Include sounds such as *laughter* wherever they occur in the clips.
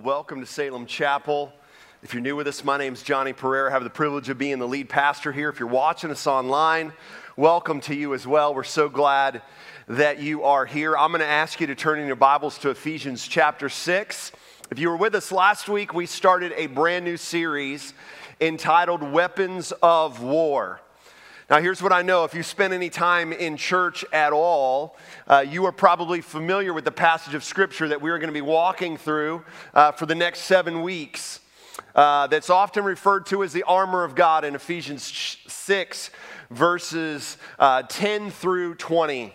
Well, welcome to Salem Chapel. If you're new with us, my name is Johnny Pereira. I have the privilege of being the lead pastor here. If you're watching us online, welcome to you as well. We're so glad that you are here. I'm going to ask you to turn in your Bibles to Ephesians chapter 6. If you were with us last week, we started a brand new series entitled Weapons of War. Now, here's what I know if you spend any time in church at all, uh, you are probably familiar with the passage of Scripture that we're going to be walking through uh, for the next seven weeks. Uh, that's often referred to as the armor of God in Ephesians 6, verses uh, 10 through 20.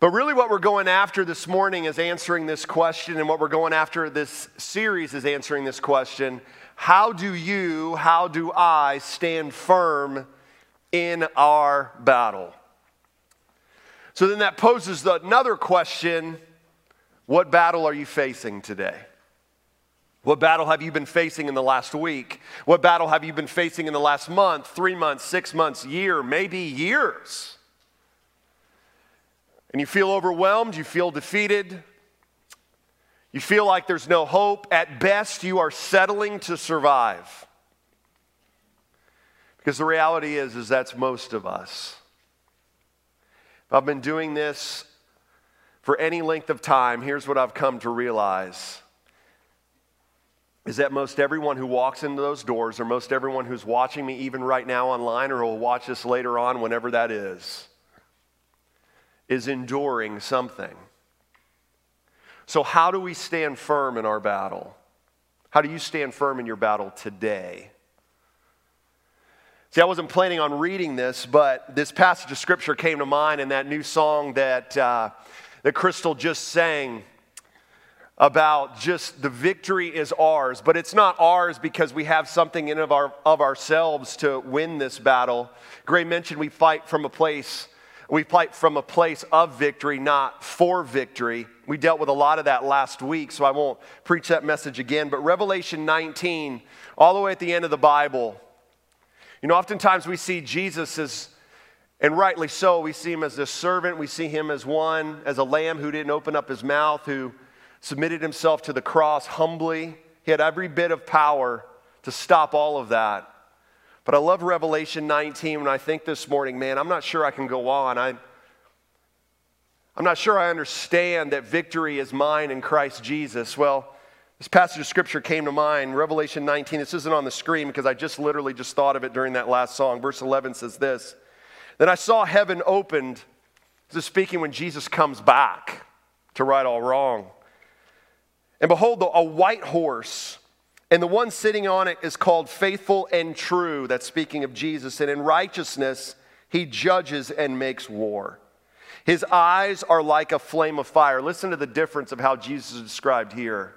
But really, what we're going after this morning is answering this question, and what we're going after this series is answering this question How do you, how do I stand firm? In our battle. So then that poses the, another question what battle are you facing today? What battle have you been facing in the last week? What battle have you been facing in the last month, three months, six months, year, maybe years? And you feel overwhelmed, you feel defeated, you feel like there's no hope. At best, you are settling to survive. Because the reality is, is that's most of us. I've been doing this for any length of time, here's what I've come to realize is that most everyone who walks into those doors, or most everyone who's watching me even right now online, or will watch this later on, whenever that is, is enduring something. So, how do we stand firm in our battle? How do you stand firm in your battle today? See, I wasn't planning on reading this, but this passage of scripture came to mind in that new song that, uh, that Crystal just sang about just the victory is ours. But it's not ours because we have something in of, our, of ourselves to win this battle. Gray mentioned we fight from a place, we fight from a place of victory, not for victory. We dealt with a lot of that last week, so I won't preach that message again. But Revelation 19, all the way at the end of the Bible, you know, oftentimes we see Jesus as, and rightly so, we see him as a servant. We see him as one, as a lamb who didn't open up his mouth, who submitted himself to the cross humbly. He had every bit of power to stop all of that. But I love Revelation 19 when I think this morning, man, I'm not sure I can go on. I, I'm not sure I understand that victory is mine in Christ Jesus. Well, this passage of scripture came to mind, Revelation 19. This isn't on the screen because I just literally just thought of it during that last song. Verse 11 says this Then I saw heaven opened. This is speaking when Jesus comes back to right all wrong. And behold, a white horse, and the one sitting on it is called faithful and true. That's speaking of Jesus. And in righteousness, he judges and makes war. His eyes are like a flame of fire. Listen to the difference of how Jesus is described here.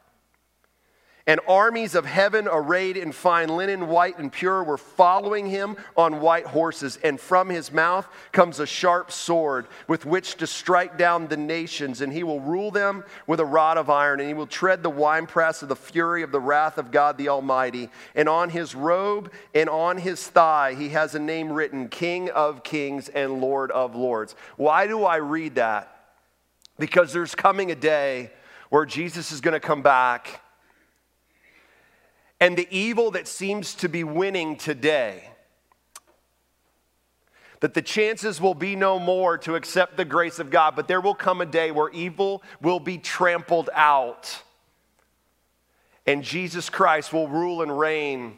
And armies of heaven, arrayed in fine linen, white and pure, were following him on white horses. And from his mouth comes a sharp sword with which to strike down the nations. And he will rule them with a rod of iron. And he will tread the winepress of the fury of the wrath of God the Almighty. And on his robe and on his thigh, he has a name written King of Kings and Lord of Lords. Why do I read that? Because there's coming a day where Jesus is going to come back and the evil that seems to be winning today. That the chances will be no more to accept the grace of God, but there will come a day where evil will be trampled out and Jesus Christ will rule and reign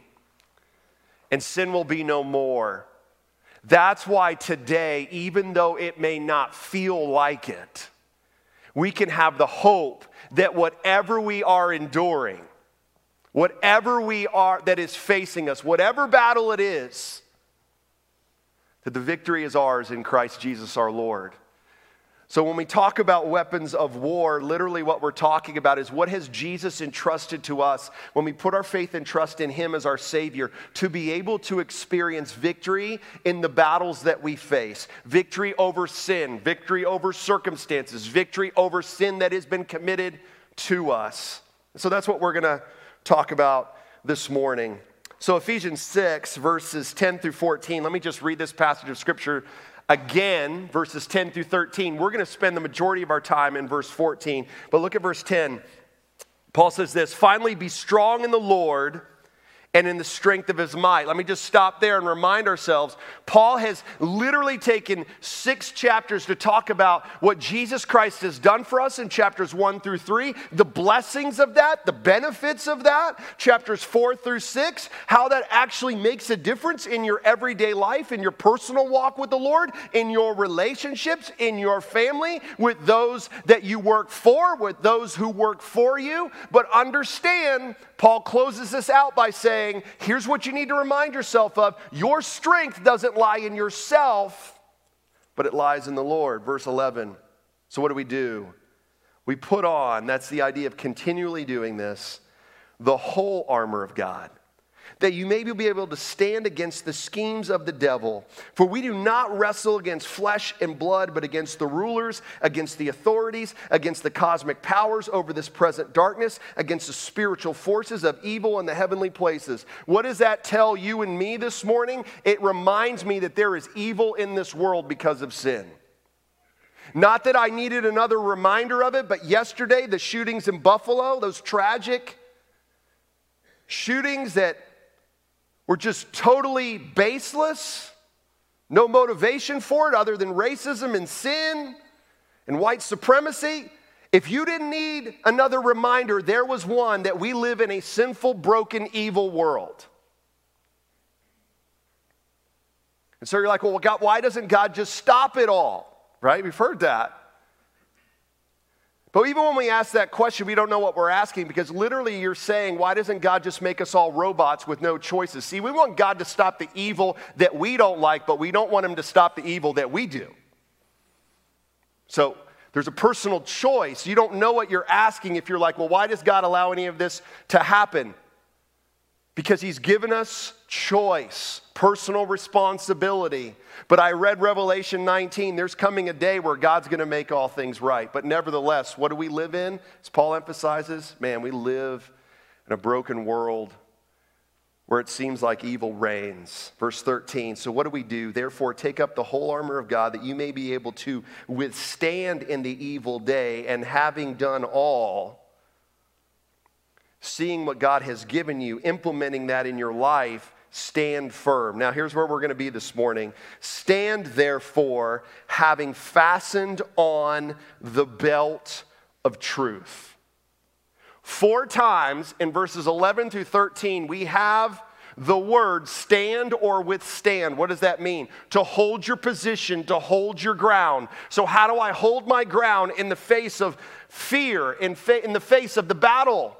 and sin will be no more. That's why today, even though it may not feel like it, we can have the hope that whatever we are enduring, whatever we are that is facing us, whatever battle it is, that the victory is ours in Christ Jesus our Lord. So, when we talk about weapons of war, literally what we're talking about is what has Jesus entrusted to us when we put our faith and trust in Him as our Savior to be able to experience victory in the battles that we face victory over sin, victory over circumstances, victory over sin that has been committed to us. So, that's what we're going to talk about this morning. So, Ephesians 6, verses 10 through 14, let me just read this passage of scripture again, verses 10 through 13. We're going to spend the majority of our time in verse 14, but look at verse 10. Paul says this Finally, be strong in the Lord and in the strength of his might. Let me just stop there and remind ourselves Paul has literally taken six chapters to talk about what Jesus Christ has done for us in chapters one through three, the blessings of that, the benefits of that, chapters four through six, how that actually makes a difference in your everyday life, in your personal walk with the Lord, in your relationships, in your family, with those that you work for, with those who work for you. But understand, Paul closes this out by saying, here's what you need to remind yourself of your strength doesn't lie in yourself, but it lies in the Lord. Verse 11. So, what do we do? We put on, that's the idea of continually doing this, the whole armor of God that you may be able to stand against the schemes of the devil. For we do not wrestle against flesh and blood, but against the rulers, against the authorities, against the cosmic powers over this present darkness, against the spiritual forces of evil in the heavenly places. What does that tell you and me this morning? It reminds me that there is evil in this world because of sin. Not that I needed another reminder of it, but yesterday, the shootings in Buffalo, those tragic shootings that were just totally baseless, no motivation for it other than racism and sin and white supremacy. If you didn't need another reminder, there was one that we live in a sinful, broken, evil world. And so you're like, well, God, why doesn't God just stop it all? Right? We've heard that. But even when we ask that question, we don't know what we're asking because literally you're saying, why doesn't God just make us all robots with no choices? See, we want God to stop the evil that we don't like, but we don't want Him to stop the evil that we do. So there's a personal choice. You don't know what you're asking if you're like, well, why does God allow any of this to happen? Because He's given us choice, personal responsibility. But I read Revelation 19. There's coming a day where God's going to make all things right. But nevertheless, what do we live in? As Paul emphasizes, man, we live in a broken world where it seems like evil reigns. Verse 13. So what do we do? Therefore, take up the whole armor of God that you may be able to withstand in the evil day, and having done all, seeing what God has given you, implementing that in your life, stand firm. Now, here's where we're going to be this morning. Stand therefore, having fastened on the belt of truth. Four times in verses 11 through 13, we have the word stand or withstand. What does that mean? To hold your position, to hold your ground. So, how do I hold my ground in the face of fear, in, fa- in the face of the battle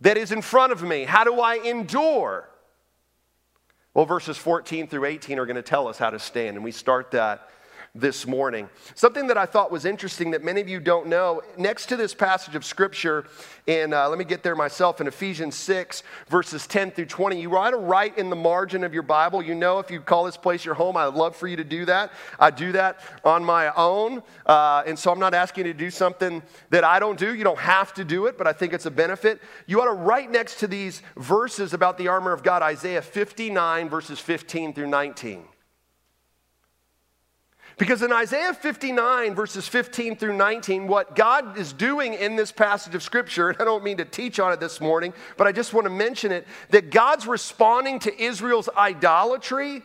that is in front of me? How do I endure? Well, verses 14 through 18 are going to tell us how to stand, and we start that this morning. Something that I thought was interesting that many of you don't know, next to this passage of scripture, in, uh, let me get there myself, in Ephesians 6, verses 10 through 20, you write to write in the margin of your Bible. You know, if you call this place your home, I'd love for you to do that. I do that on my own, uh, and so I'm not asking you to do something that I don't do. You don't have to do it, but I think it's a benefit. You ought to write next to these verses about the armor of God, Isaiah 59, verses 15 through 19. Because in Isaiah 59, verses 15 through 19, what God is doing in this passage of Scripture, and I don't mean to teach on it this morning, but I just want to mention it, that God's responding to Israel's idolatry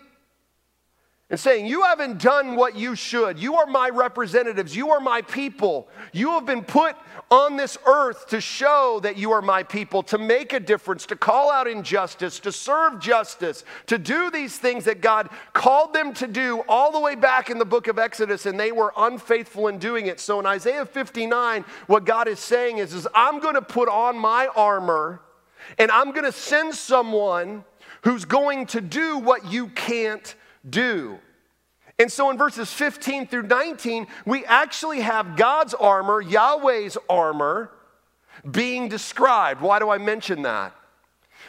and saying, You haven't done what you should. You are my representatives. You are my people. You have been put on this earth to show that you are my people, to make a difference, to call out injustice, to serve justice, to do these things that God called them to do all the way back in the book of Exodus, and they were unfaithful in doing it. So in Isaiah 59, what God is saying is, is I'm going to put on my armor and I'm going to send someone who's going to do what you can't do. And so in verses 15 through 19, we actually have God's armor, Yahweh's armor, being described. Why do I mention that?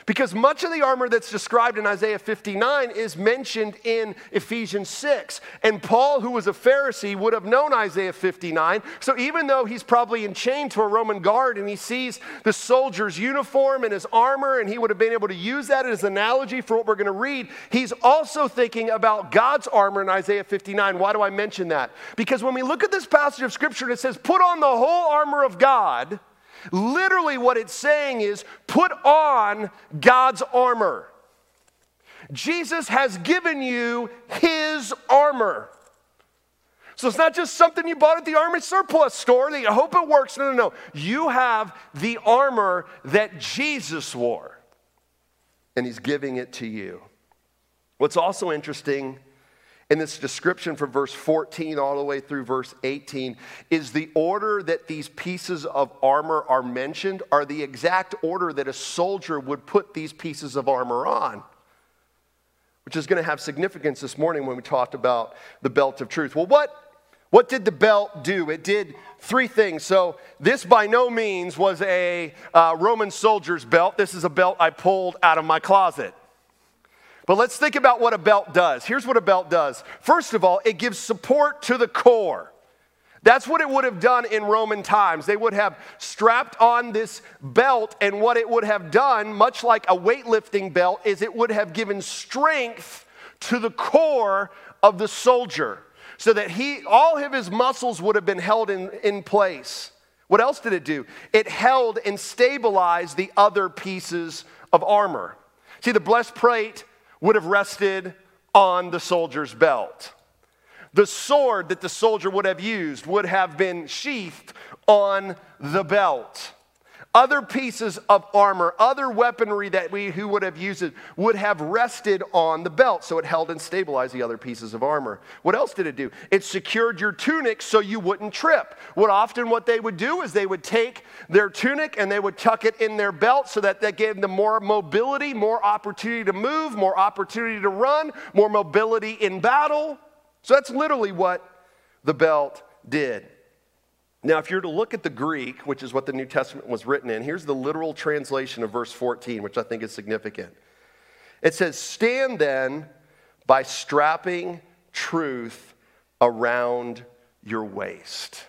Because much of the armor that's described in Isaiah 59 is mentioned in Ephesians 6. And Paul, who was a Pharisee, would have known Isaiah 59. So even though he's probably enchained to a Roman guard and he sees the soldier's uniform and his armor, and he would have been able to use that as an analogy for what we're going to read, he's also thinking about God's armor in Isaiah 59. Why do I mention that? Because when we look at this passage of Scripture it says, put on the whole armor of God, Literally, what it's saying is put on God's armor. Jesus has given you his armor. So it's not just something you bought at the army surplus store that you hope it works. No, no, no. You have the armor that Jesus wore, and he's giving it to you. What's also interesting in this description from verse 14 all the way through verse 18 is the order that these pieces of armor are mentioned are the exact order that a soldier would put these pieces of armor on which is going to have significance this morning when we talked about the belt of truth well what what did the belt do? It did three things. So, this by no means was a uh, Roman soldier's belt. This is a belt I pulled out of my closet. But let's think about what a belt does. Here's what a belt does. First of all, it gives support to the core. That's what it would have done in Roman times. They would have strapped on this belt, and what it would have done, much like a weightlifting belt, is it would have given strength to the core of the soldier so that he all of his muscles would have been held in, in place. What else did it do? It held and stabilized the other pieces of armor. See, the breastplate would have rested on the soldier's belt. The sword that the soldier would have used would have been sheathed on the belt. Other pieces of armor, other weaponry that we who would have used it would have rested on the belt, so it held and stabilized the other pieces of armor. What else did it do? It secured your tunic so you wouldn't trip. What often what they would do is they would take their tunic and they would tuck it in their belt so that that gave them more mobility, more opportunity to move, more opportunity to run, more mobility in battle. So that's literally what the belt did. Now, if you're to look at the Greek, which is what the New Testament was written in, here's the literal translation of verse 14, which I think is significant. It says, Stand then by strapping truth around your waist.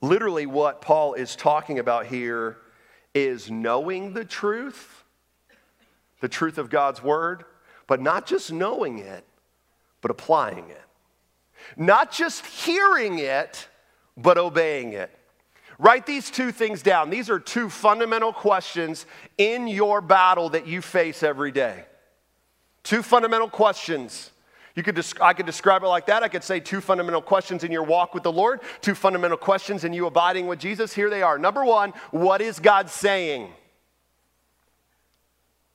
Literally, what Paul is talking about here is knowing the truth, the truth of God's word, but not just knowing it, but applying it. Not just hearing it, but obeying it. Write these two things down. These are two fundamental questions in your battle that you face every day. Two fundamental questions. You could I could describe it like that. I could say two fundamental questions in your walk with the Lord, two fundamental questions in you abiding with Jesus. Here they are. Number one, what is God saying?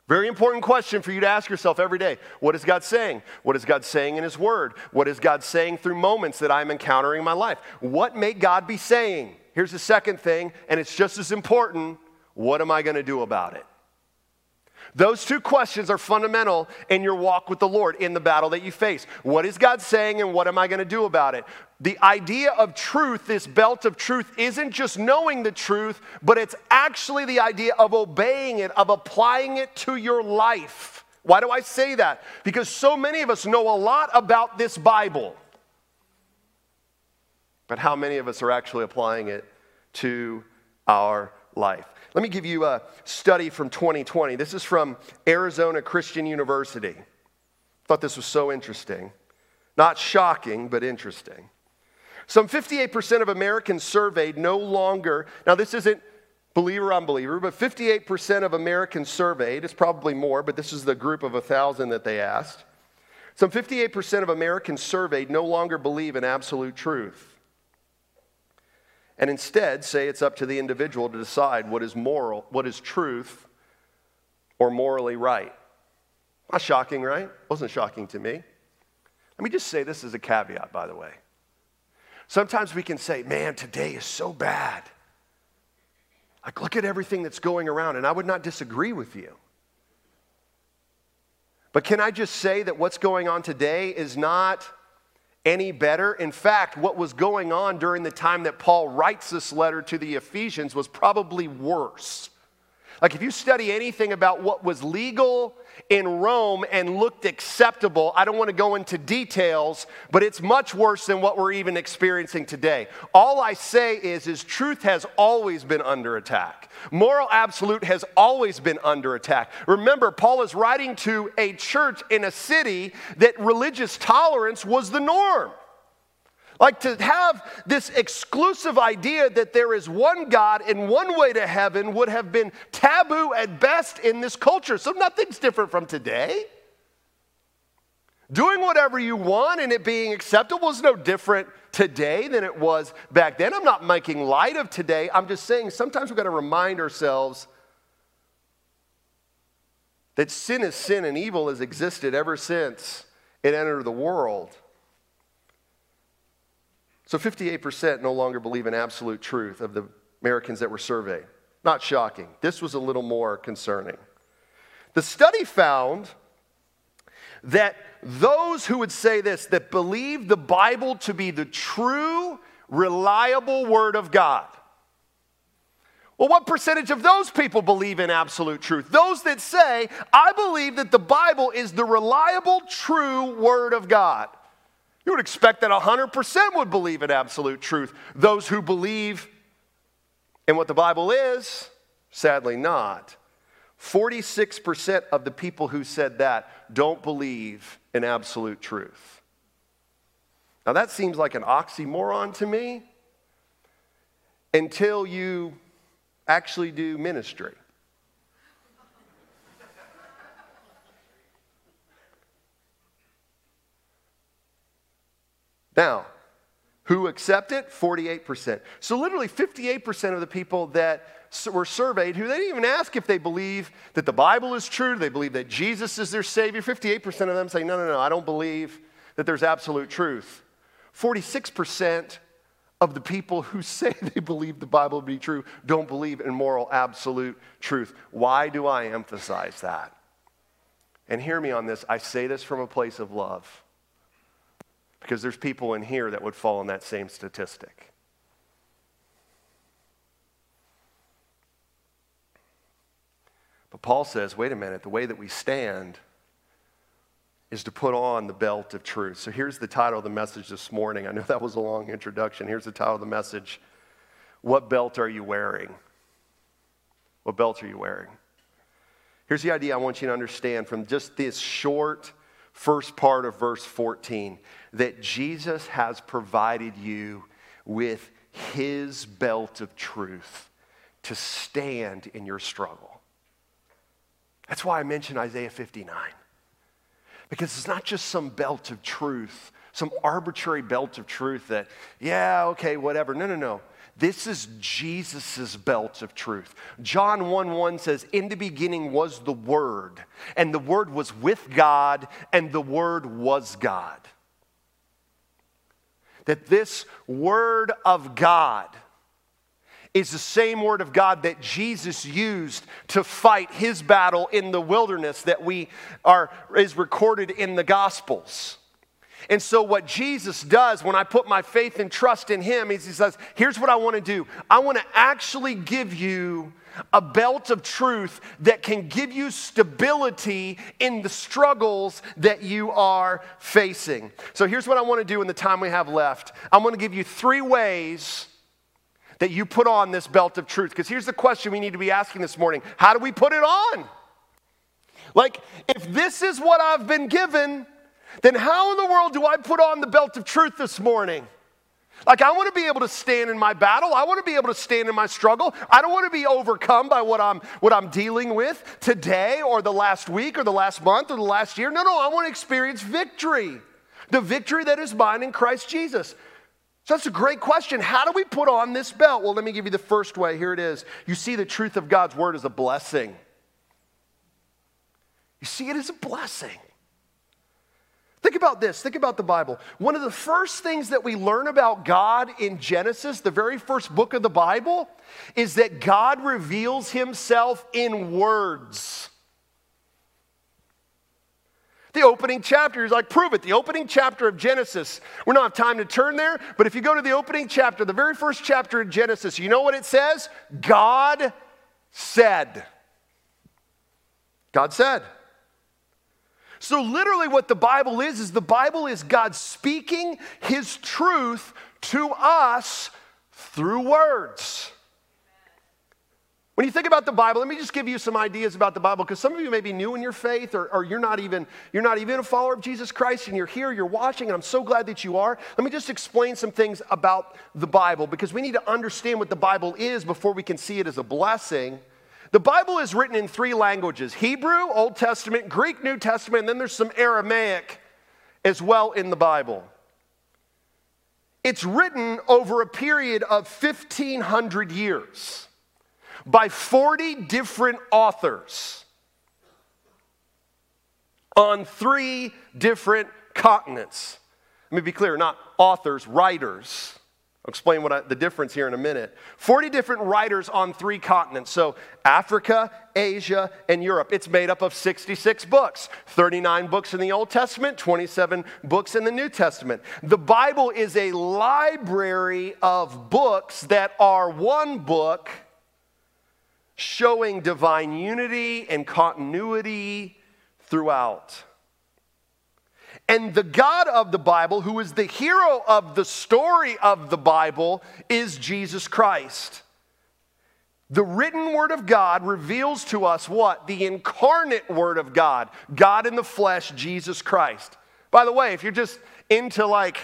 Very important question for you to ask yourself every day. What is God saying? What is God saying in His Word? What is God saying through moments that I'm encountering in my life? What may God be saying? Here's the second thing, and it's just as important what am I going to do about it? Those two questions are fundamental in your walk with the Lord in the battle that you face. What is God saying and what am I going to do about it? The idea of truth, this belt of truth, isn't just knowing the truth, but it's actually the idea of obeying it, of applying it to your life. Why do I say that? Because so many of us know a lot about this Bible, but how many of us are actually applying it to our life? Let me give you a study from 2020. This is from Arizona Christian University. Thought this was so interesting. Not shocking, but interesting. Some 58% of Americans surveyed no longer, now this isn't believer or unbeliever, but 58% of Americans surveyed, it's probably more, but this is the group of 1,000 that they asked. Some 58% of Americans surveyed no longer believe in absolute truth and instead say it's up to the individual to decide what is moral, what is truth, or morally right. Not shocking, right? Wasn't shocking to me. Let me just say this as a caveat, by the way. Sometimes we can say, man, today is so bad. Like, look at everything that's going around, and I would not disagree with you. But can I just say that what's going on today is not any better. In fact, what was going on during the time that Paul writes this letter to the Ephesians was probably worse Like, if you study anything about what was legal in Rome and looked acceptable, I don't want to go into details, but it's much worse than what we're even experiencing today. All I say is, is truth has always been under attack. Moral absolute has always been under attack. Remember, Paul is writing to a church in a city that religious tolerance was the norm. Like to have this exclusive idea that there is one God and one way to heaven would have been taboo at best in this culture. So nothing's different from today. Doing whatever you want and it being acceptable is no different today than it was back then. I'm not making light of today. I'm just saying sometimes we've got to remind ourselves that sin is sin and evil has existed ever since it entered the world. So 58% no longer believe in absolute truth of the Americans that were surveyed. Not shocking. This was a little more concerning. The study found that those who would say this, that believe the Bible to be the true, reliable Word of God. Well, what percentage of those people believe in absolute truth? Those that say, I believe that the Bible is the reliable, true Word of God. You would expect that 100% would believe in absolute truth. Those who believe in what the Bible is, sadly not. 46% of the people who said that don't believe in absolute truth. Now, that seems like an oxymoron to me until you actually do ministry. Now, who accept it? 48%. So, literally, 58% of the people that were surveyed, who they didn't even ask if they believe that the Bible is true, they believe that Jesus is their Savior. 58% of them say, no, no, no, I don't believe that there's absolute truth. 46% of the people who *laughs* say they believe the Bible to be true don't believe in moral absolute truth. Why do I emphasize that? And hear me on this. I say this from a place of love because there's people in here that would fall in that same statistic. But Paul says, wait a minute, the way that we stand is to put on the belt of truth. So here's the title of the message this morning. I know that was a long introduction. Here's the title of the message What belt are you wearing? What belt are you wearing? Here's the idea I want you to understand from just this short first part of verse 14 that Jesus has provided you with his belt of truth to stand in your struggle. That's why I mentioned Isaiah 59. Because it's not just some belt of truth, some arbitrary belt of truth that, yeah, okay, whatever. No, no, no. This is Jesus' belt of truth. John 1 1 says, In the beginning was the Word, and the Word was with God, and the Word was God. That this Word of God is the same Word of God that Jesus used to fight his battle in the wilderness that we are, is recorded in the Gospels. And so, what Jesus does when I put my faith and trust in Him is He says, Here's what I want to do I want to actually give you a belt of truth that can give you stability in the struggles that you are facing. So, here's what I want to do in the time we have left I'm going to give you three ways that you put on this belt of truth. Because here's the question we need to be asking this morning How do we put it on? Like, if this is what I've been given, then how in the world do I put on the belt of truth this morning? Like, I want to be able to stand in my battle. I want to be able to stand in my struggle. I don't want to be overcome by what I'm, what I'm dealing with today or the last week or the last month or the last year. No, no, I want to experience victory. The victory that is mine in Christ Jesus. So that's a great question. How do we put on this belt? Well, let me give you the first way. Here it is. You see the truth of God's word is a blessing. You see it is a blessing. Think about this. Think about the Bible. One of the first things that we learn about God in Genesis, the very first book of the Bible, is that God reveals himself in words. The opening chapter is like, prove it. The opening chapter of Genesis. We don't have time to turn there, but if you go to the opening chapter, the very first chapter of Genesis, you know what it says? God said. God said. So, literally, what the Bible is, is the Bible is God speaking His truth to us through words. When you think about the Bible, let me just give you some ideas about the Bible, because some of you may be new in your faith, or, or, you're not even you're not even a follower of Jesus Christ, and you're here, you're watching, and I'm so glad that you are. Let me just explain some things about the Bible, because we need to understand what the Bible is before we can see it as a blessing. The Bible is written in three languages Hebrew, Old Testament, Greek, New Testament, and then there's some Aramaic as well in the Bible. It's written over a period of 1,500 years by 40 different authors on three different continents. Let me be clear, not authors, writers. I'll explain what I, the difference here in a minute. 40 different writers on three continents. So, Africa, Asia, and Europe. It's made up of 66 books 39 books in the Old Testament, 27 books in the New Testament. The Bible is a library of books that are one book showing divine unity and continuity throughout. And the God of the Bible, who is the hero of the story of the Bible, is Jesus Christ. The written word of God reveals to us what? The incarnate word of God, God in the flesh, Jesus Christ. By the way, if you're just into like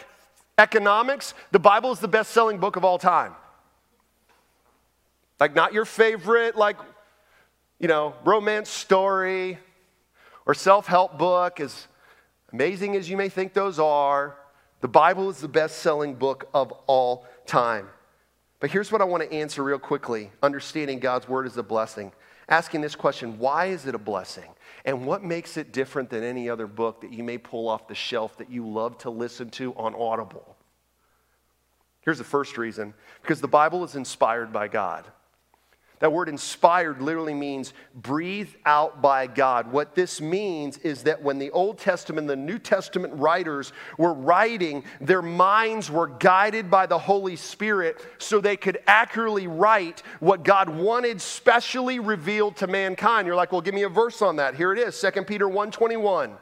economics, the Bible is the best selling book of all time. Like, not your favorite, like, you know, romance story or self help book, as amazing as you may think those are. The Bible is the best selling book of all time. But here's what I want to answer real quickly understanding God's word is a blessing. Asking this question why is it a blessing? And what makes it different than any other book that you may pull off the shelf that you love to listen to on Audible? Here's the first reason because the Bible is inspired by God. That word inspired literally means breathed out by God. What this means is that when the Old Testament, and the New Testament writers were writing, their minds were guided by the Holy Spirit so they could accurately write what God wanted specially revealed to mankind. You're like, well, give me a verse on that. Here it is, 2 Peter 1:21.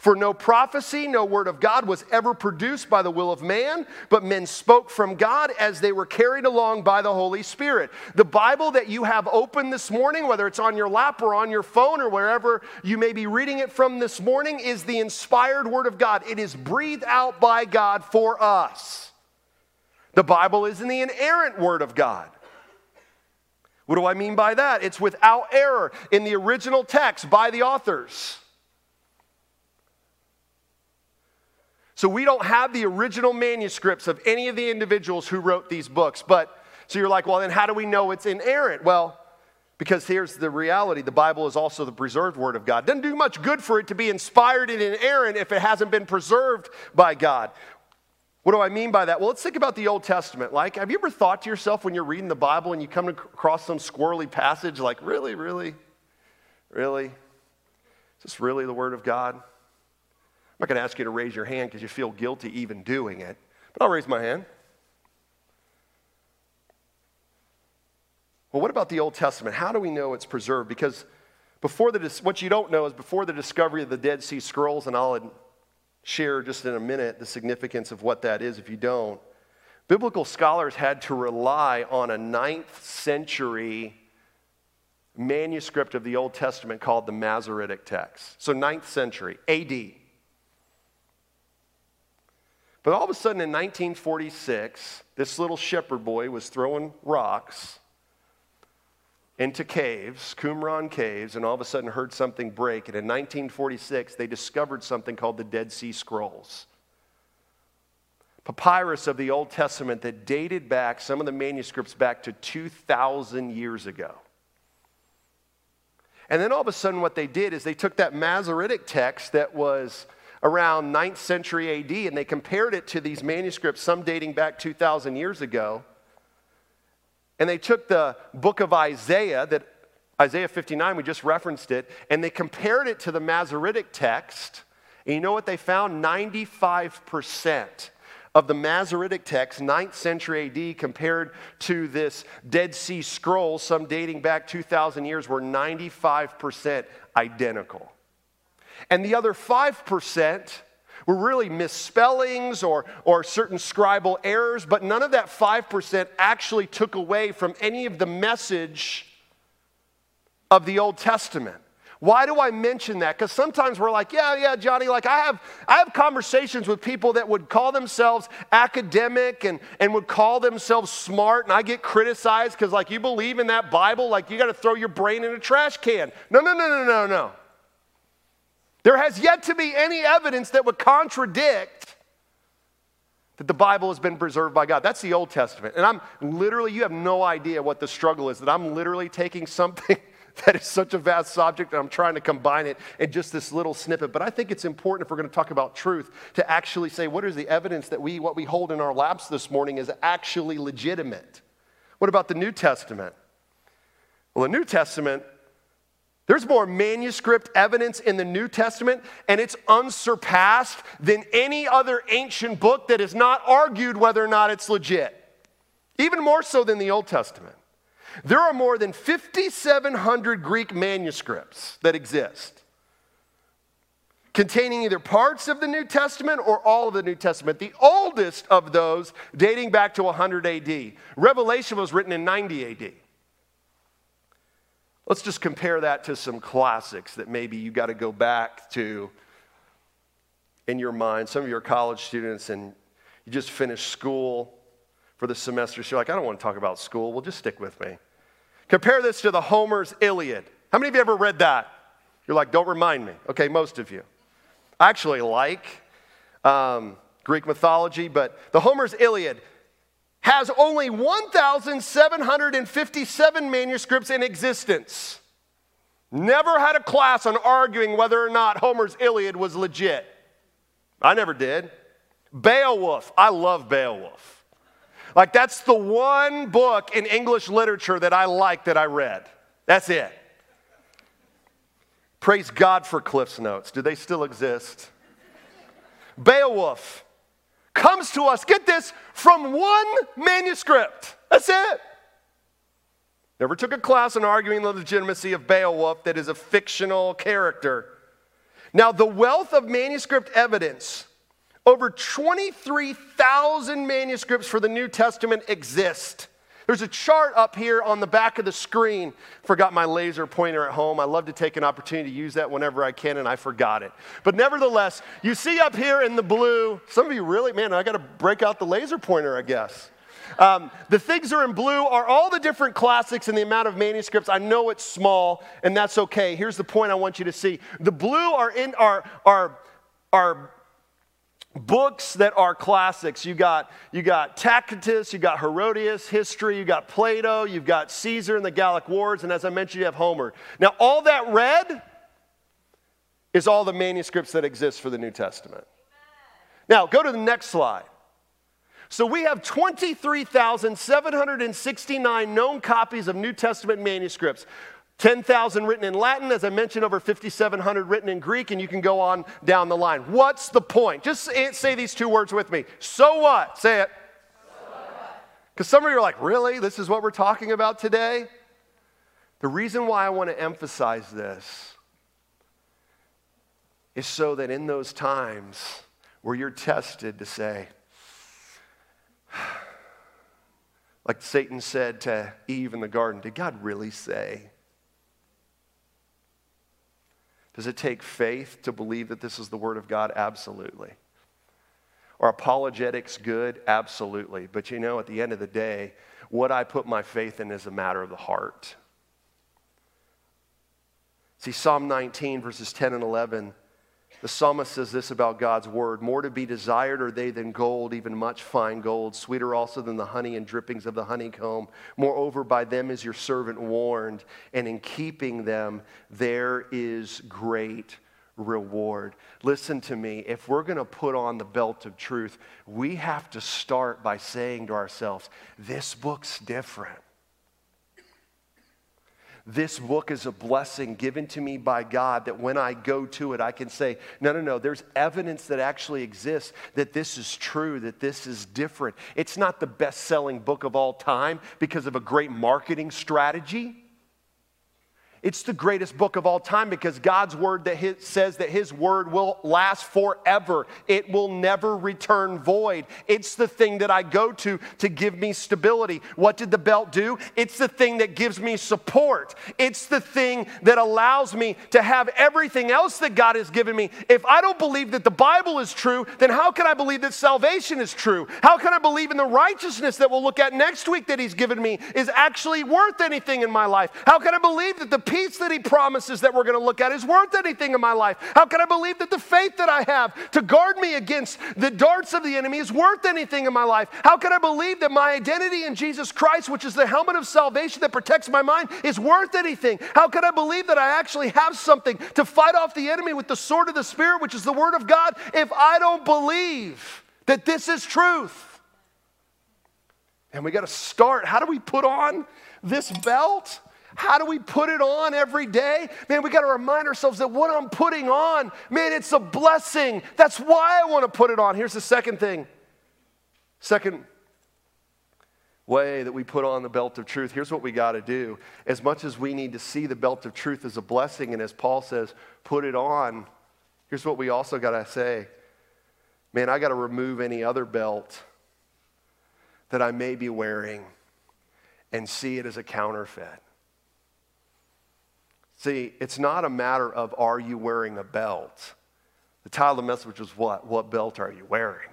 For no prophecy, no word of God was ever produced by the will of man, but men spoke from God as they were carried along by the Holy Spirit. The Bible that you have open this morning, whether it's on your lap or on your phone or wherever you may be reading it from this morning, is the inspired word of God. It is breathed out by God for us. The Bible is in the inerrant word of God. What do I mean by that? It's without error in the original text by the authors. So we don't have the original manuscripts of any of the individuals who wrote these books. But so you're like, well, then how do we know it's inerrant? Well, because here's the reality the Bible is also the preserved Word of God. Doesn't do much good for it to be inspired and inerrant if it hasn't been preserved by God. What do I mean by that? Well, let's think about the Old Testament. Like, have you ever thought to yourself when you're reading the Bible and you come across some squirrely passage, like, really, really, really? Is this really the Word of God? I'm not going to ask you to raise your hand because you feel guilty even doing it, but I'll raise my hand. Well, what about the Old Testament? How do we know it's preserved? Because before the what you don't know is before the discovery of the Dead Sea Scrolls, and I'll share just in a minute the significance of what that is if you don't. Biblical scholars had to rely on a ninth century manuscript of the Old Testament called the Masoretic text. So, ninth century AD. But all of a sudden in 1946, this little shepherd boy was throwing rocks into caves, Qumran caves, and all of a sudden heard something break. And in 1946, they discovered something called the Dead Sea Scrolls. Papyrus of the Old Testament that dated back, some of the manuscripts back to 2,000 years ago. And then all of a sudden, what they did is they took that Masoretic text that was around 9th century AD, and they compared it to these manuscripts, some dating back 2,000 years ago. And they took the book of Isaiah, that Isaiah 59, we just referenced it, and they compared it to the Masoretic text. And you know what they found? 95% of the Masoretic text, 9th century AD, compared to this Dead Sea Scrolls, some dating back 2,000 years, were 95% identical. And the other 5% were really misspellings or, or certain scribal errors, but none of that 5% actually took away from any of the message of the Old Testament. Why do I mention that? Because sometimes we're like, yeah, yeah, Johnny, like I have, I have conversations with people that would call themselves academic and, and would call themselves smart, and I get criticized because, like, you believe in that Bible, like you got to throw your brain in a trash can. No, no, no, no, no, no. There has yet to be any evidence that would contradict that the Bible has been preserved by God. That's the Old Testament. And I'm literally, you have no idea what the struggle is, that I'm literally taking something *laughs* that is such a vast subject and I'm trying to combine it in just this little snippet. But I think it's important if we're going to talk about truth to actually say what is the evidence that we, what we hold in our laps this morning is actually legitimate. What about the New Testament? Well, the New Testament there's more manuscript evidence in the New Testament, and it's unsurpassed than any other ancient book that is not argued whether or not it's legit. Even more so than the Old Testament. There are more than 5,700 Greek manuscripts that exist, containing either parts of the New Testament or all of the New Testament. The oldest of those dating back to 100 AD. Revelation was written in 90 AD. Let's just compare that to some classics that maybe you got to go back to in your mind. Some of your college students, and you just finished school for the semester. So you're like, I don't want to talk about school. Well, just stick with me. Compare this to the Homer's Iliad. How many of you ever read that? You're like, don't remind me. Okay, most of you. I actually like um, Greek mythology, but the Homer's Iliad has only 1,757 manuscripts in existence. Never had a class on arguing whether or not Homer's Iliad was legit. I never did. Beowulf, I love Beowulf. Like, that's the one book in English literature that I like that I read. That's it. Praise God for Cliff's Notes. Do they still exist? Beowulf, comes to us, get this, from one manuscript. That's it. Never took a class on arguing the legitimacy of Beowulf, that is a fictional character. Now, the wealth of manuscript evidence, over 23,000 manuscripts for the New Testament exist. There's a chart up here on the back of the screen. Forgot my laser pointer at home. I love to take an opportunity to use that whenever I can, and I forgot it. But nevertheless, you see up here in the blue, some of you really, man, I got to break out the laser pointer, I guess. Um, the things are in blue are all the different classics and the amount of manuscripts. I know it's small, and that's okay. Here's the point I want you to see. The blue are in our, are, our books that are classics. You got, you got Tacitus, you got Herodotus, history, you got Plato, you've got Caesar and the Gallic Wars, and as I mentioned, you have Homer. Now, all that red is all the manuscripts that exist for the New Testament. Now, go to the next slide. So we have 23,769 known copies of New Testament manuscripts. 10,000 written in Latin, as I mentioned, over 5,700 written in Greek, and you can go on down the line. What's the point? Just say these two words with me. So what? Say it. Because some of you are like, really? This is what we're talking about today? The reason why I want to emphasize this is so that in those times where you're tested to say, *sighs* like Satan said to Eve in the garden, did God really say? Does it take faith to believe that this is the Word of God? Absolutely. Are apologetics good? Absolutely. But you know, at the end of the day, what I put my faith in is a matter of the heart. See, Psalm 19, verses 10 and 11 the psalmist says this about God's word More to be desired are they than gold, even much fine gold, sweeter also than the honey and drippings of the honeycomb. Moreover, by them is your servant warned, and in keeping them there is great reward. Listen to me. If we're going to put on the belt of truth, we have to start by saying to ourselves, This book's different. This book is a blessing given to me by God that when I go to it, I can say, no, no, no, there's evidence that actually exists that this is true, that this is different. It's not the best selling book of all time because of a great marketing strategy. It's the greatest book of all time because God's word that his, says that his word will last forever. It will never return void. It's the thing that I go to to give me stability. What did the belt do? It's the thing that gives me support. It's the thing that allows me to have everything else that God has given me. If I don't believe that the Bible is true, then how can I believe that salvation is true? How can I believe in the righteousness that we'll look at next week that he's given me is actually worth anything in my life? How can I believe that the peace that He promises that we're going to look at is worth anything in my life? How can I believe that the faith that I have to guard me against the darts of the enemy is worth anything in my life? How can I believe that my identity in Jesus Christ, which is the helmet of salvation that protects my mind, is worth anything? How can I believe that I actually have something to fight off the enemy with the sword of the Spirit, which is the Word of God, if I don't believe that this is truth? And we got to start. How do we put on this belt? How do we put it on every day? Man, we got to remind ourselves that what I'm putting on, man, it's a blessing. That's why I want to put it on. Here's the second thing. Second way that we put on the belt of truth. Here's what we got to do. As much as we need to see the belt of truth as a blessing, and as Paul says, put it on, here's what we also got to say man, I got to remove any other belt that I may be wearing and see it as a counterfeit. See, it's not a matter of are you wearing a belt? The title of the message was what? What belt are you wearing?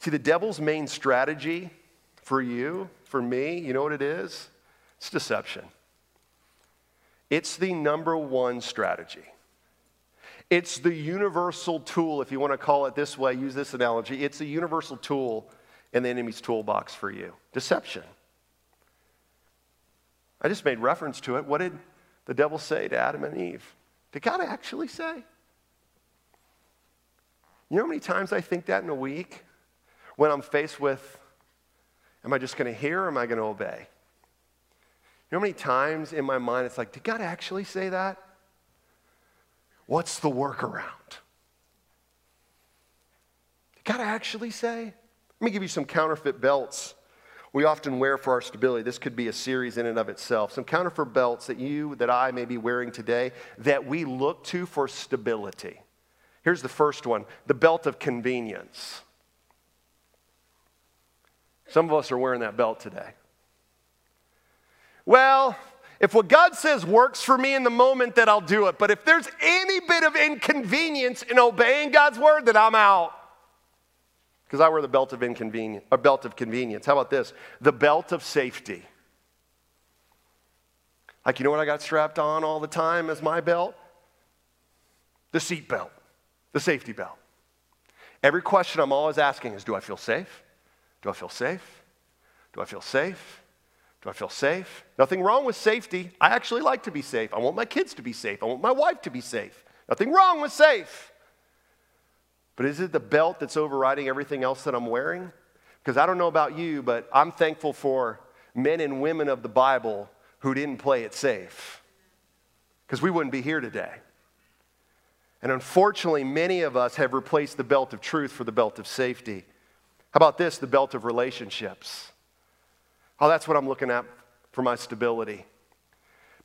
See, the devil's main strategy for you, for me, you know what it is? It's deception. It's the number one strategy. It's the universal tool, if you want to call it this way, use this analogy. It's a universal tool in the enemy's toolbox for you deception. I just made reference to it. What did the devil say to Adam and Eve? Did God actually say? You know how many times I think that in a week when I'm faced with, am I just going to hear or am I going to obey? You know how many times in my mind it's like, did God actually say that? What's the workaround? Did God actually say? Let me give you some counterfeit belts we often wear for our stability. This could be a series in and of itself. Some counterfeit belts that you, that I may be wearing today that we look to for stability. Here's the first one the belt of convenience. Some of us are wearing that belt today. Well, if what God says works for me in the moment, then I'll do it. But if there's any bit of inconvenience in obeying God's word, then I'm out because I wear the belt of inconvenience, a belt of convenience. How about this? The belt of safety. Like, you know what I got strapped on all the time as my belt? The seat belt, the safety belt. Every question I'm always asking is Do I feel safe? Do I feel safe? Do I feel safe? Do I feel safe? Nothing wrong with safety. I actually like to be safe. I want my kids to be safe. I want my wife to be safe. Nothing wrong with safe. But is it the belt that's overriding everything else that I'm wearing? Because I don't know about you, but I'm thankful for men and women of the Bible who didn't play it safe. Because we wouldn't be here today. And unfortunately, many of us have replaced the belt of truth for the belt of safety. How about this, the belt of relationships? Oh, that's what I'm looking at for my stability.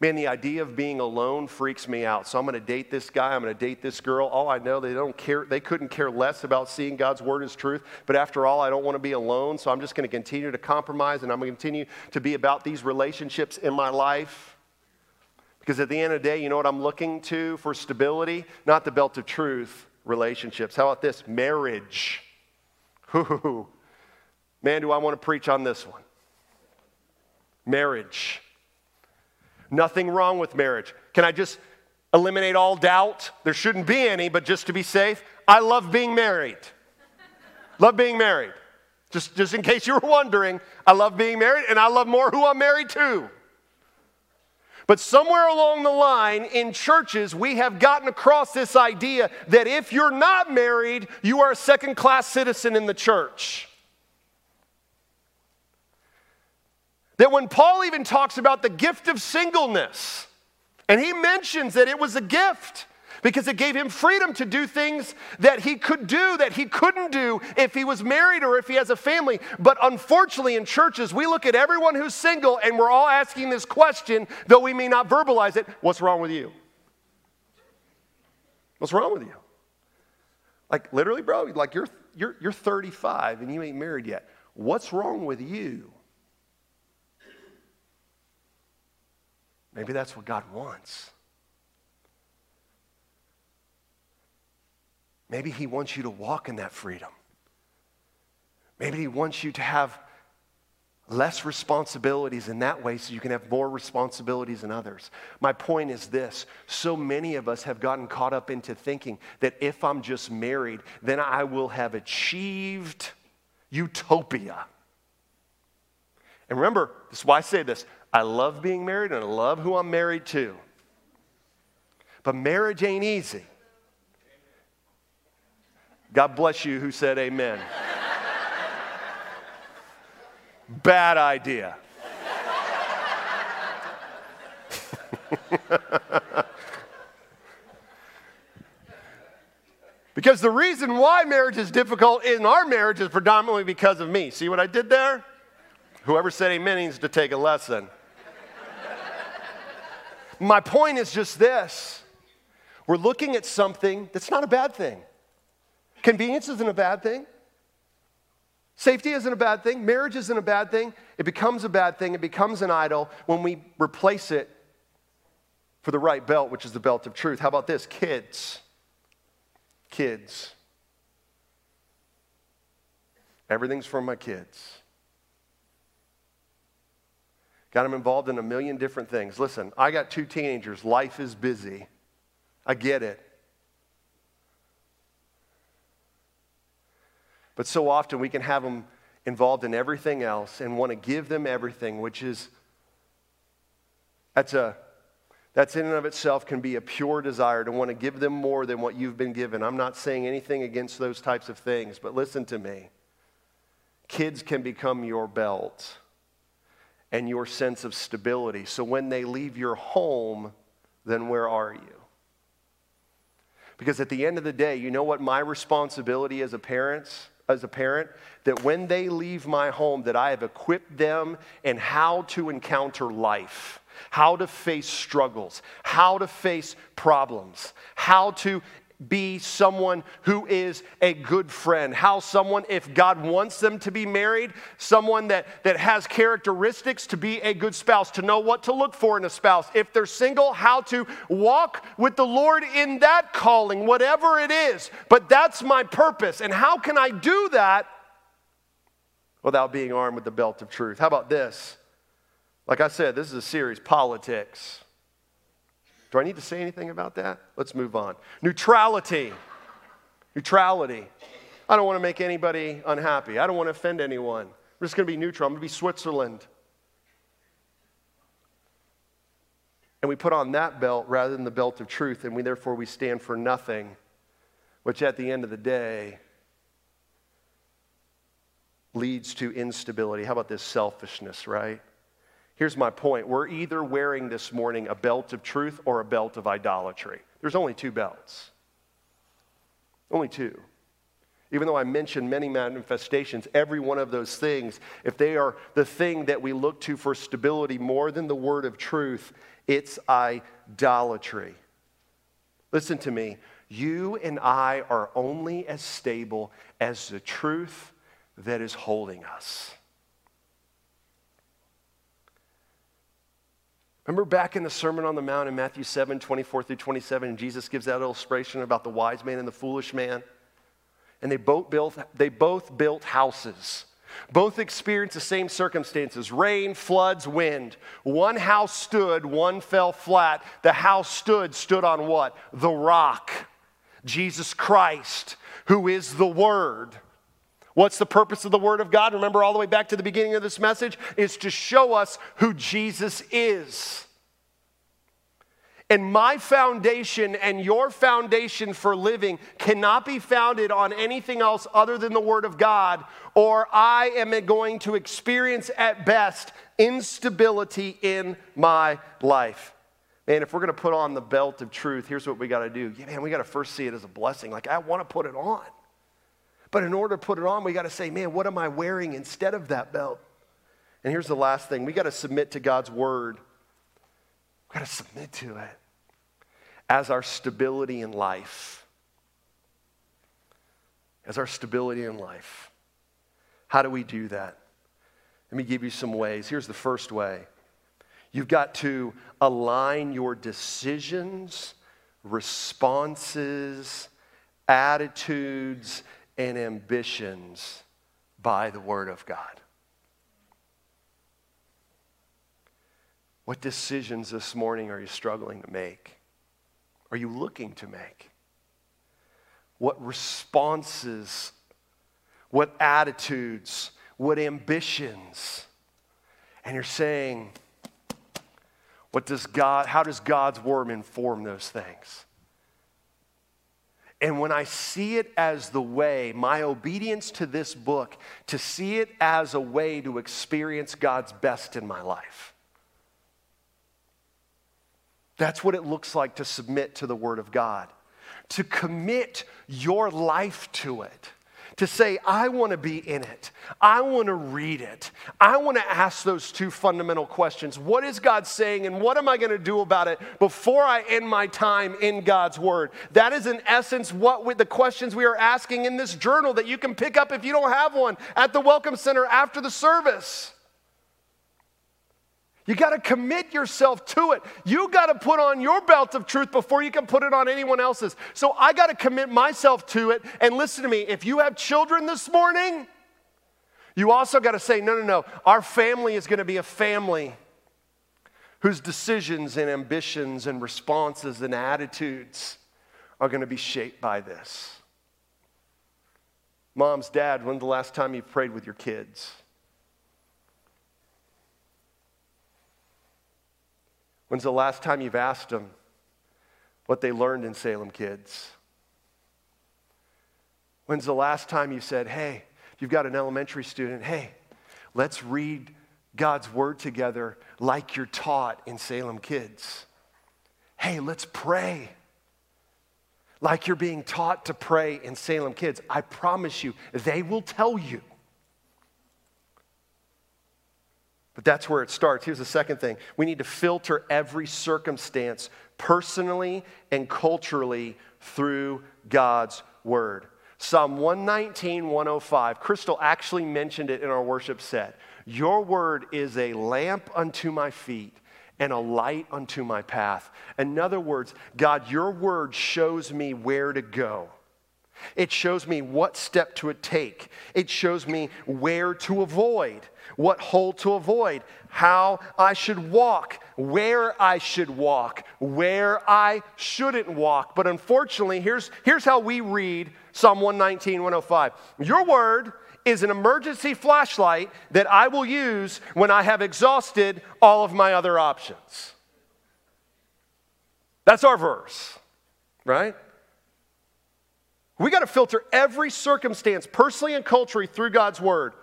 Man, the idea of being alone freaks me out. So I'm going to date this guy. I'm going to date this girl. All I know, they don't care. They couldn't care less about seeing God's word as truth. But after all, I don't want to be alone. So I'm just going to continue to compromise and I'm going to continue to be about these relationships in my life. Because at the end of the day, you know what I'm looking to for stability? Not the belt of truth, relationships. How about this? Marriage. Man, do I want to preach on this one. Marriage. Nothing wrong with marriage. Can I just eliminate all doubt? There shouldn't be any, but just to be safe, I love being married. love being married. Just, just in case you were wondering, I love being married and I love more who I'm married to. But somewhere along the line in churches, we have gotten across this idea that if you're not married, you are a second class citizen in the church. That when Paul even talks about the gift of singleness, and he mentions that it was a gift because it gave him freedom to do things that he could do that he couldn't do if he was married or if he has a family. But unfortunately, in churches, we look at everyone who's single and we're all asking this question, though we may not verbalize it what's wrong with you? What's wrong with you? Like, literally, bro, like you're, you're, you're 35 and you ain't married yet. What's wrong with you? Maybe that's what God wants. Maybe He wants you to walk in that freedom. Maybe He wants you to have less responsibilities in that way so you can have more responsibilities in others. My point is this so many of us have gotten caught up into thinking that if I'm just married, then I will have achieved utopia. And remember, this is why I say this I love being married and I love who I'm married to. But marriage ain't easy. God bless you who said amen. Bad idea. *laughs* because the reason why marriage is difficult in our marriage is predominantly because of me. See what I did there? Whoever said amen needs to take a lesson. My point is just this we're looking at something that's not a bad thing. Convenience isn't a bad thing. Safety isn't a bad thing. Marriage isn't a bad thing. It becomes a bad thing. It becomes an idol when we replace it for the right belt, which is the belt of truth. How about this? Kids. Kids. Everything's for my kids. Got them involved in a million different things. Listen, I got two teenagers. Life is busy. I get it. But so often we can have them involved in everything else and want to give them everything, which is, that's a, that's in and of itself can be a pure desire to want to give them more than what you've been given. I'm not saying anything against those types of things, but listen to me. Kids can become your belt and your sense of stability. So when they leave your home, then where are you? Because at the end of the day, you know what my responsibility as a parent as a parent that when they leave my home that I have equipped them in how to encounter life, how to face struggles, how to face problems, how to be someone who is a good friend. How someone, if God wants them to be married, someone that, that has characteristics to be a good spouse, to know what to look for in a spouse. If they're single, how to walk with the Lord in that calling, whatever it is. But that's my purpose. And how can I do that without being armed with the belt of truth? How about this? Like I said, this is a series, politics. Do I need to say anything about that? Let's move on. Neutrality. Neutrality. I don't want to make anybody unhappy. I don't want to offend anyone. I'm just going to be neutral. I'm going to be Switzerland. And we put on that belt rather than the belt of truth, and we therefore we stand for nothing, which at the end of the day leads to instability. How about this selfishness, right? Here's my point we're either wearing this morning a belt of truth or a belt of idolatry. There's only two belts. Only two. Even though I mentioned many manifestations, every one of those things, if they are the thing that we look to for stability more than the word of truth, it's idolatry. Listen to me. You and I are only as stable as the truth that is holding us. Remember back in the Sermon on the Mount in Matthew 7 24 through 27, Jesus gives that illustration about the wise man and the foolish man. And they both built, they both built houses. Both experienced the same circumstances rain, floods, wind. One house stood, one fell flat. The house stood, stood on what? The rock. Jesus Christ, who is the Word. What's the purpose of the Word of God? Remember, all the way back to the beginning of this message, is to show us who Jesus is. And my foundation and your foundation for living cannot be founded on anything else other than the Word of God, or I am going to experience at best instability in my life. Man, if we're going to put on the belt of truth, here's what we got to do. Yeah, man, we got to first see it as a blessing. Like, I want to put it on. But in order to put it on, we got to say, man, what am I wearing instead of that belt? And here's the last thing we got to submit to God's word. We got to submit to it as our stability in life. As our stability in life. How do we do that? Let me give you some ways. Here's the first way you've got to align your decisions, responses, attitudes, and ambitions by the Word of God. What decisions this morning are you struggling to make? Are you looking to make? What responses, what attitudes, what ambitions? And you're saying, what does God, how does God's word inform those things? And when I see it as the way, my obedience to this book, to see it as a way to experience God's best in my life. That's what it looks like to submit to the Word of God, to commit your life to it. To say, I want to be in it. I want to read it. I want to ask those two fundamental questions. What is God saying, and what am I going to do about it before I end my time in God's Word? That is, in essence, what we, the questions we are asking in this journal that you can pick up if you don't have one at the Welcome Center after the service. You got to commit yourself to it. You got to put on your belt of truth before you can put it on anyone else's. So I got to commit myself to it. And listen to me if you have children this morning, you also got to say, no, no, no. Our family is going to be a family whose decisions and ambitions and responses and attitudes are going to be shaped by this. Moms, dad, when's the last time you prayed with your kids? When's the last time you've asked them what they learned in Salem Kids? When's the last time you said, hey, you've got an elementary student, hey, let's read God's word together like you're taught in Salem Kids? Hey, let's pray like you're being taught to pray in Salem Kids. I promise you, they will tell you But that's where it starts. Here's the second thing we need to filter every circumstance personally and culturally through God's word. Psalm 119, 105. Crystal actually mentioned it in our worship set. Your word is a lamp unto my feet and a light unto my path. In other words, God, your word shows me where to go. It shows me what step to take. It shows me where to avoid, what hole to avoid, how I should walk, where I should walk, where I shouldn't walk. But unfortunately, here's, here's how we read Psalm 119, 105. Your word is an emergency flashlight that I will use when I have exhausted all of my other options. That's our verse, right? We got to filter every circumstance, personally and culturally, through God's word.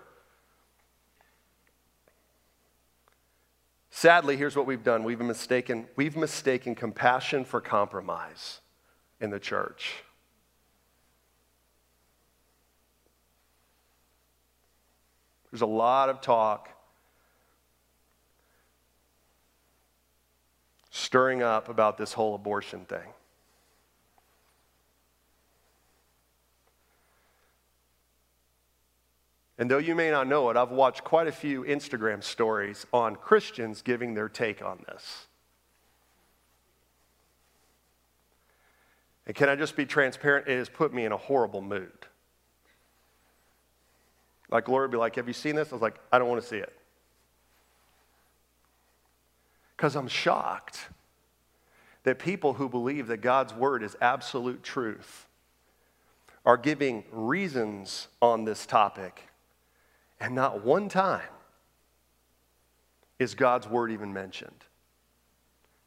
Sadly, here's what we've done we've mistaken, we've mistaken compassion for compromise in the church. There's a lot of talk stirring up about this whole abortion thing. And though you may not know it, I've watched quite a few Instagram stories on Christians giving their take on this. And can I just be transparent? It has put me in a horrible mood. Like Laura would be like, Have you seen this? I was like, I don't want to see it. Because I'm shocked that people who believe that God's word is absolute truth are giving reasons on this topic and not one time is God's word even mentioned.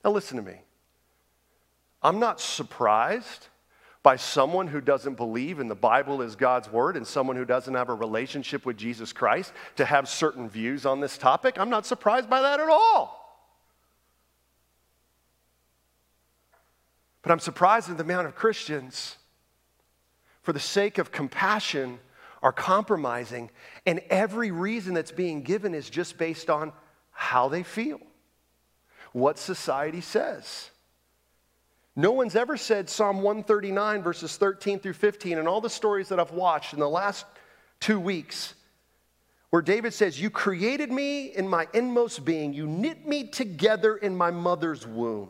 Now, listen to me. I'm not surprised by someone who doesn't believe in the Bible as God's word and someone who doesn't have a relationship with Jesus Christ to have certain views on this topic. I'm not surprised by that at all. But I'm surprised at the amount of Christians, for the sake of compassion, are compromising, and every reason that's being given is just based on how they feel, what society says. No one's ever said Psalm 139, verses 13 through 15, and all the stories that I've watched in the last two weeks, where David says, You created me in my inmost being, you knit me together in my mother's womb.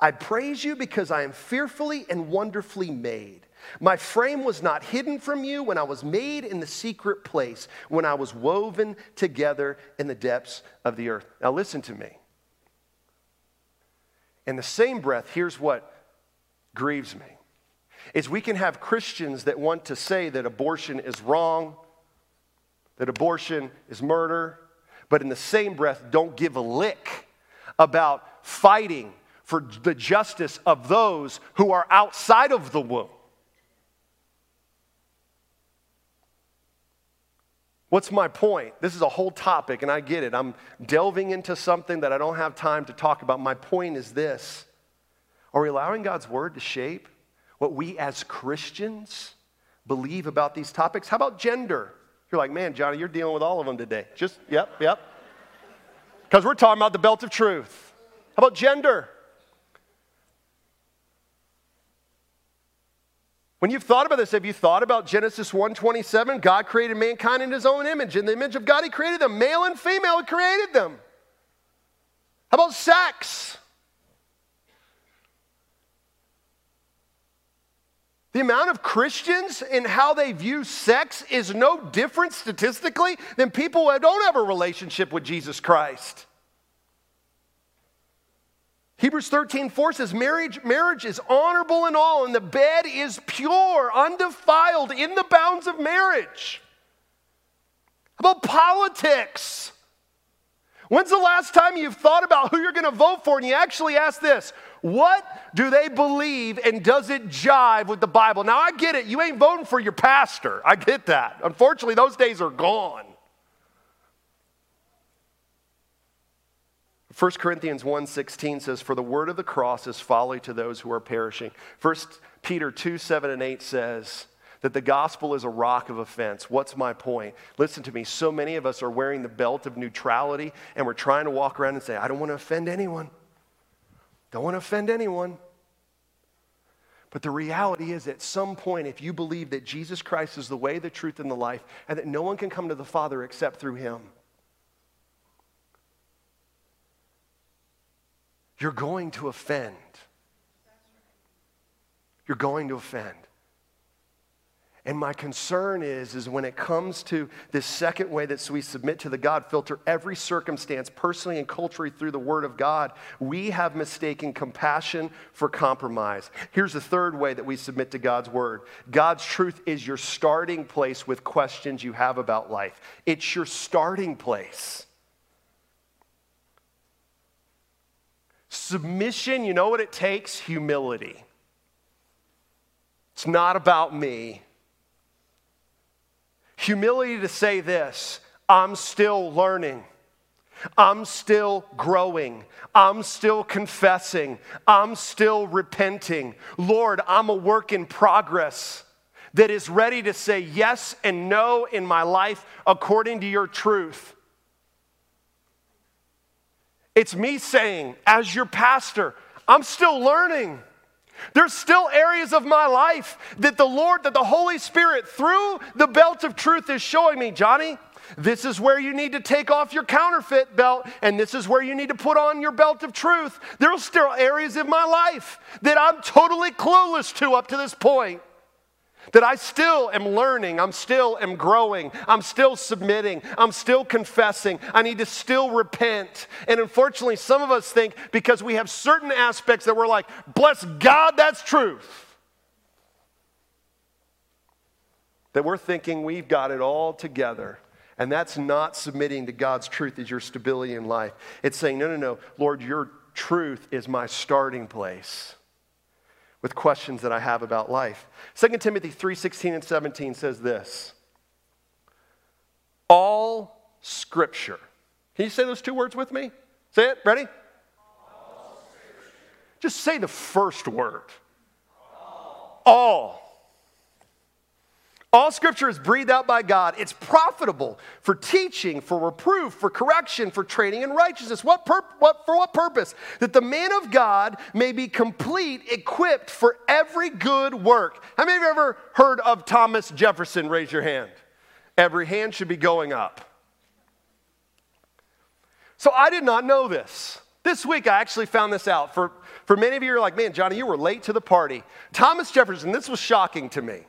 I praise you because I am fearfully and wonderfully made. My frame was not hidden from you when I was made in the secret place, when I was woven together in the depths of the earth. Now, listen to me. In the same breath, here's what grieves me is we can have Christians that want to say that abortion is wrong, that abortion is murder, but in the same breath don't give a lick about fighting for the justice of those who are outside of the womb. What's my point? This is a whole topic, and I get it. I'm delving into something that I don't have time to talk about. My point is this Are we allowing God's word to shape what we as Christians believe about these topics? How about gender? You're like, man, Johnny, you're dealing with all of them today. Just, yep, yep. Because we're talking about the belt of truth. How about gender? When you've thought about this, have you thought about Genesis 1:27? God created mankind in his own image. In the image of God, he created them. Male and female, he created them. How about sex? The amount of Christians in how they view sex is no different statistically than people who don't have a relationship with Jesus Christ. Hebrews 13, 4 says, marriage, marriage is honorable in all, and the bed is pure, undefiled in the bounds of marriage. How about politics? When's the last time you've thought about who you're going to vote for and you actually ask this? What do they believe and does it jive with the Bible? Now, I get it. You ain't voting for your pastor. I get that. Unfortunately, those days are gone. 1 Corinthians 1:16 says, For the word of the cross is folly to those who are perishing. 1 Peter 2, 7 and 8 says that the gospel is a rock of offense. What's my point? Listen to me. So many of us are wearing the belt of neutrality and we're trying to walk around and say, I don't want to offend anyone. Don't want to offend anyone. But the reality is, at some point, if you believe that Jesus Christ is the way, the truth, and the life, and that no one can come to the Father except through him, you're going to offend. You're going to offend. And my concern is, is when it comes to this second way that we submit to the God filter every circumstance, personally and culturally, through the Word of God, we have mistaken compassion for compromise. Here's the third way that we submit to God's Word God's truth is your starting place with questions you have about life, it's your starting place. Submission, you know what it takes? Humility. It's not about me. Humility to say this I'm still learning. I'm still growing. I'm still confessing. I'm still repenting. Lord, I'm a work in progress that is ready to say yes and no in my life according to your truth. It's me saying, as your pastor, I'm still learning. There's still areas of my life that the Lord, that the Holy Spirit, through the belt of truth, is showing me, Johnny, this is where you need to take off your counterfeit belt, and this is where you need to put on your belt of truth. There's still areas of my life that I'm totally clueless to up to this point that I still am learning, I'm still am growing, I'm still submitting, I'm still confessing, I need to still repent. And unfortunately, some of us think because we have certain aspects that we're like, bless God, that's truth. That we're thinking we've got it all together. And that's not submitting to God's truth as your stability in life. It's saying, no, no, no, Lord, your truth is my starting place. With questions that I have about life. 2 Timothy 3:16 and 17 says this. All scripture. Can you say those two words with me? Say it. Ready? Just say the first word. All. All. All scripture is breathed out by God. It's profitable for teaching, for reproof, for correction, for training in righteousness. What, pur- what for what purpose? That the man of God may be complete, equipped for every good work. How many of you ever heard of Thomas Jefferson? Raise your hand. Every hand should be going up. So I did not know this. This week I actually found this out. For, for many of you, you're like, man, Johnny, you were late to the party. Thomas Jefferson, this was shocking to me.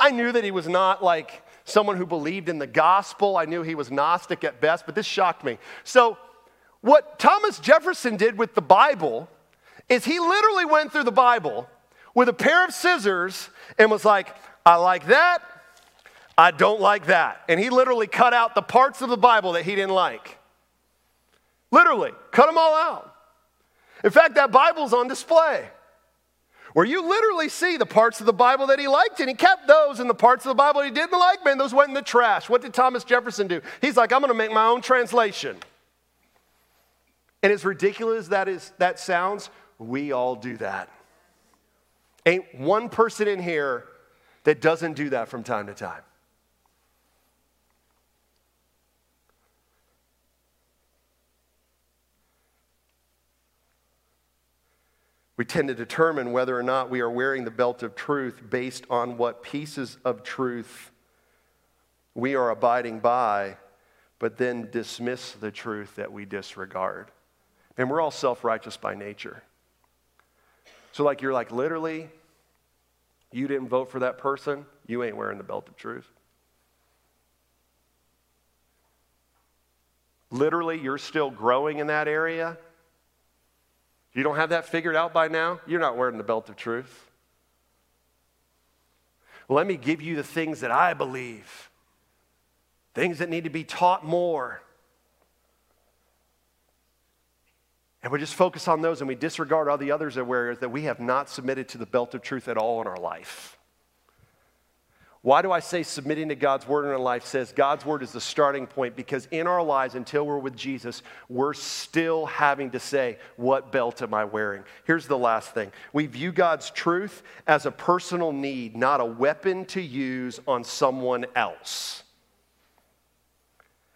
I knew that he was not like someone who believed in the gospel. I knew he was Gnostic at best, but this shocked me. So, what Thomas Jefferson did with the Bible is he literally went through the Bible with a pair of scissors and was like, I like that, I don't like that. And he literally cut out the parts of the Bible that he didn't like. Literally, cut them all out. In fact, that Bible's on display where you literally see the parts of the Bible that he liked, and he kept those, and the parts of the Bible he didn't like, man, those went in the trash. What did Thomas Jefferson do? He's like, I'm going to make my own translation. And as ridiculous as that is that sounds, we all do that. Ain't one person in here that doesn't do that from time to time. We tend to determine whether or not we are wearing the belt of truth based on what pieces of truth we are abiding by, but then dismiss the truth that we disregard. And we're all self righteous by nature. So, like, you're like, literally, you didn't vote for that person, you ain't wearing the belt of truth. Literally, you're still growing in that area, you don't have that figured out by now? You're not wearing the belt of truth. Let me give you the things that I believe, things that need to be taught more. And we just focus on those and we disregard all the others that we have not submitted to the belt of truth at all in our life. Why do I say submitting to God's word in our life says God's word is the starting point? Because in our lives, until we're with Jesus, we're still having to say, What belt am I wearing? Here's the last thing we view God's truth as a personal need, not a weapon to use on someone else.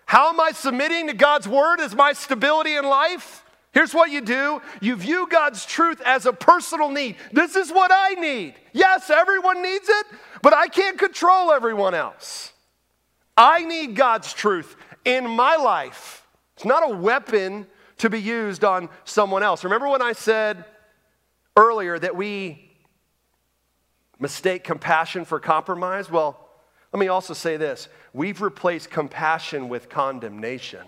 How am I submitting to God's word as my stability in life? Here's what you do you view God's truth as a personal need. This is what I need. Yes, everyone needs it, but I can't control everyone else. I need God's truth in my life. It's not a weapon to be used on someone else. Remember when I said earlier that we mistake compassion for compromise? Well, let me also say this we've replaced compassion with condemnation.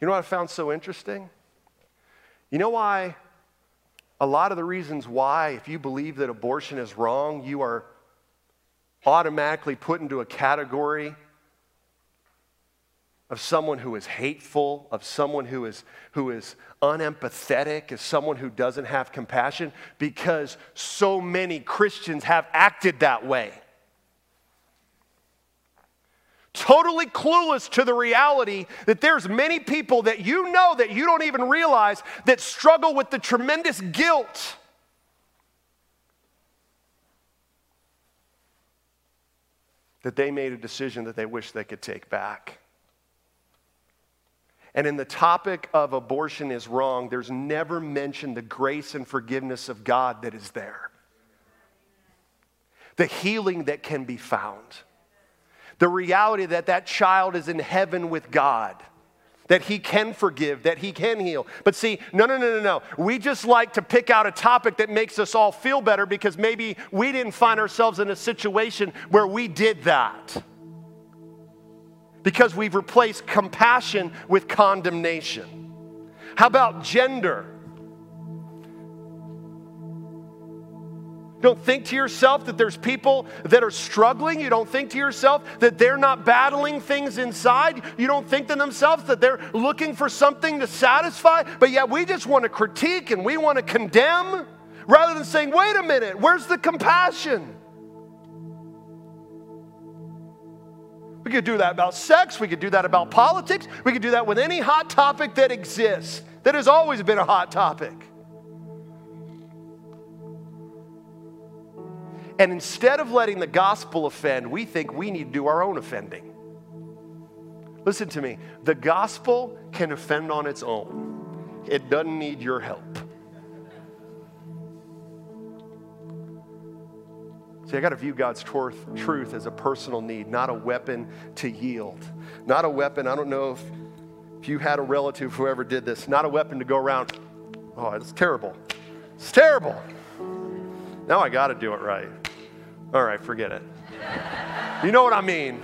You know what I found so interesting? You know why? A lot of the reasons why, if you believe that abortion is wrong, you are automatically put into a category of someone who is hateful, of someone who is, who is unempathetic, as someone who doesn't have compassion, because so many Christians have acted that way totally clueless to the reality that there's many people that you know that you don't even realize that struggle with the tremendous guilt that they made a decision that they wish they could take back. And in the topic of abortion is wrong, there's never mentioned the grace and forgiveness of God that is there. The healing that can be found the reality that that child is in heaven with God, that he can forgive, that he can heal. But see, no, no, no, no, no. We just like to pick out a topic that makes us all feel better because maybe we didn't find ourselves in a situation where we did that. Because we've replaced compassion with condemnation. How about gender? Don't think to yourself that there's people that are struggling. You don't think to yourself that they're not battling things inside. You don't think to themselves that they're looking for something to satisfy. But yet we just want to critique and we want to condemn. Rather than saying, wait a minute, where's the compassion? We could do that about sex. We could do that about politics. We could do that with any hot topic that exists, that has always been a hot topic. And instead of letting the gospel offend, we think we need to do our own offending. Listen to me the gospel can offend on its own, it doesn't need your help. See, I got to view God's truth as a personal need, not a weapon to yield. Not a weapon, I don't know if, if you had a relative who ever did this, not a weapon to go around, oh, it's terrible. It's terrible. Now I got to do it right. All right, forget it. You know what I mean.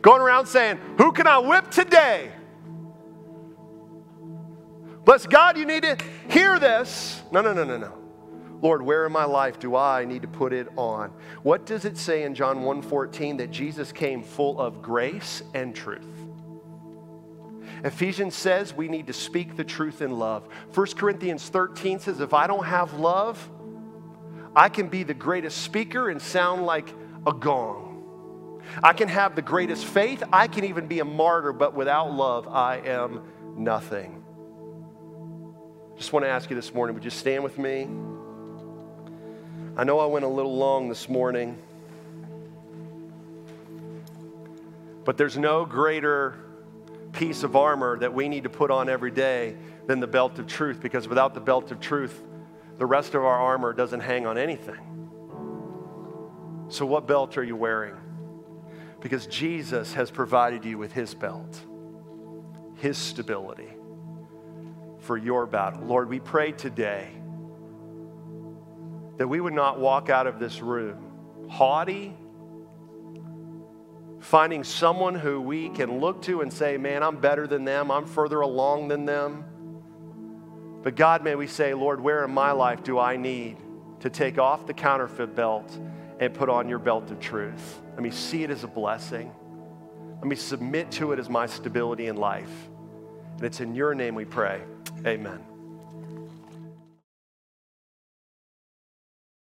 Going around saying, Who can I whip today? Bless God, you need to hear this. No, no, no, no, no. Lord, where in my life do I need to put it on? What does it say in John 1:14 that Jesus came full of grace and truth? Ephesians says we need to speak the truth in love. 1 Corinthians 13 says if I don't have love, I can be the greatest speaker and sound like a gong. I can have the greatest faith. I can even be a martyr, but without love, I am nothing. Just want to ask you this morning would you stand with me? I know I went a little long this morning, but there's no greater piece of armor that we need to put on every day than the belt of truth, because without the belt of truth, the rest of our armor doesn't hang on anything. So, what belt are you wearing? Because Jesus has provided you with his belt, his stability for your battle. Lord, we pray today that we would not walk out of this room haughty, finding someone who we can look to and say, Man, I'm better than them, I'm further along than them but God, may we say, Lord, where in my life do I need to take off the counterfeit belt and put on your belt of truth? Let me see it as a blessing. Let me submit to it as my stability in life. And it's in your name we pray. Amen.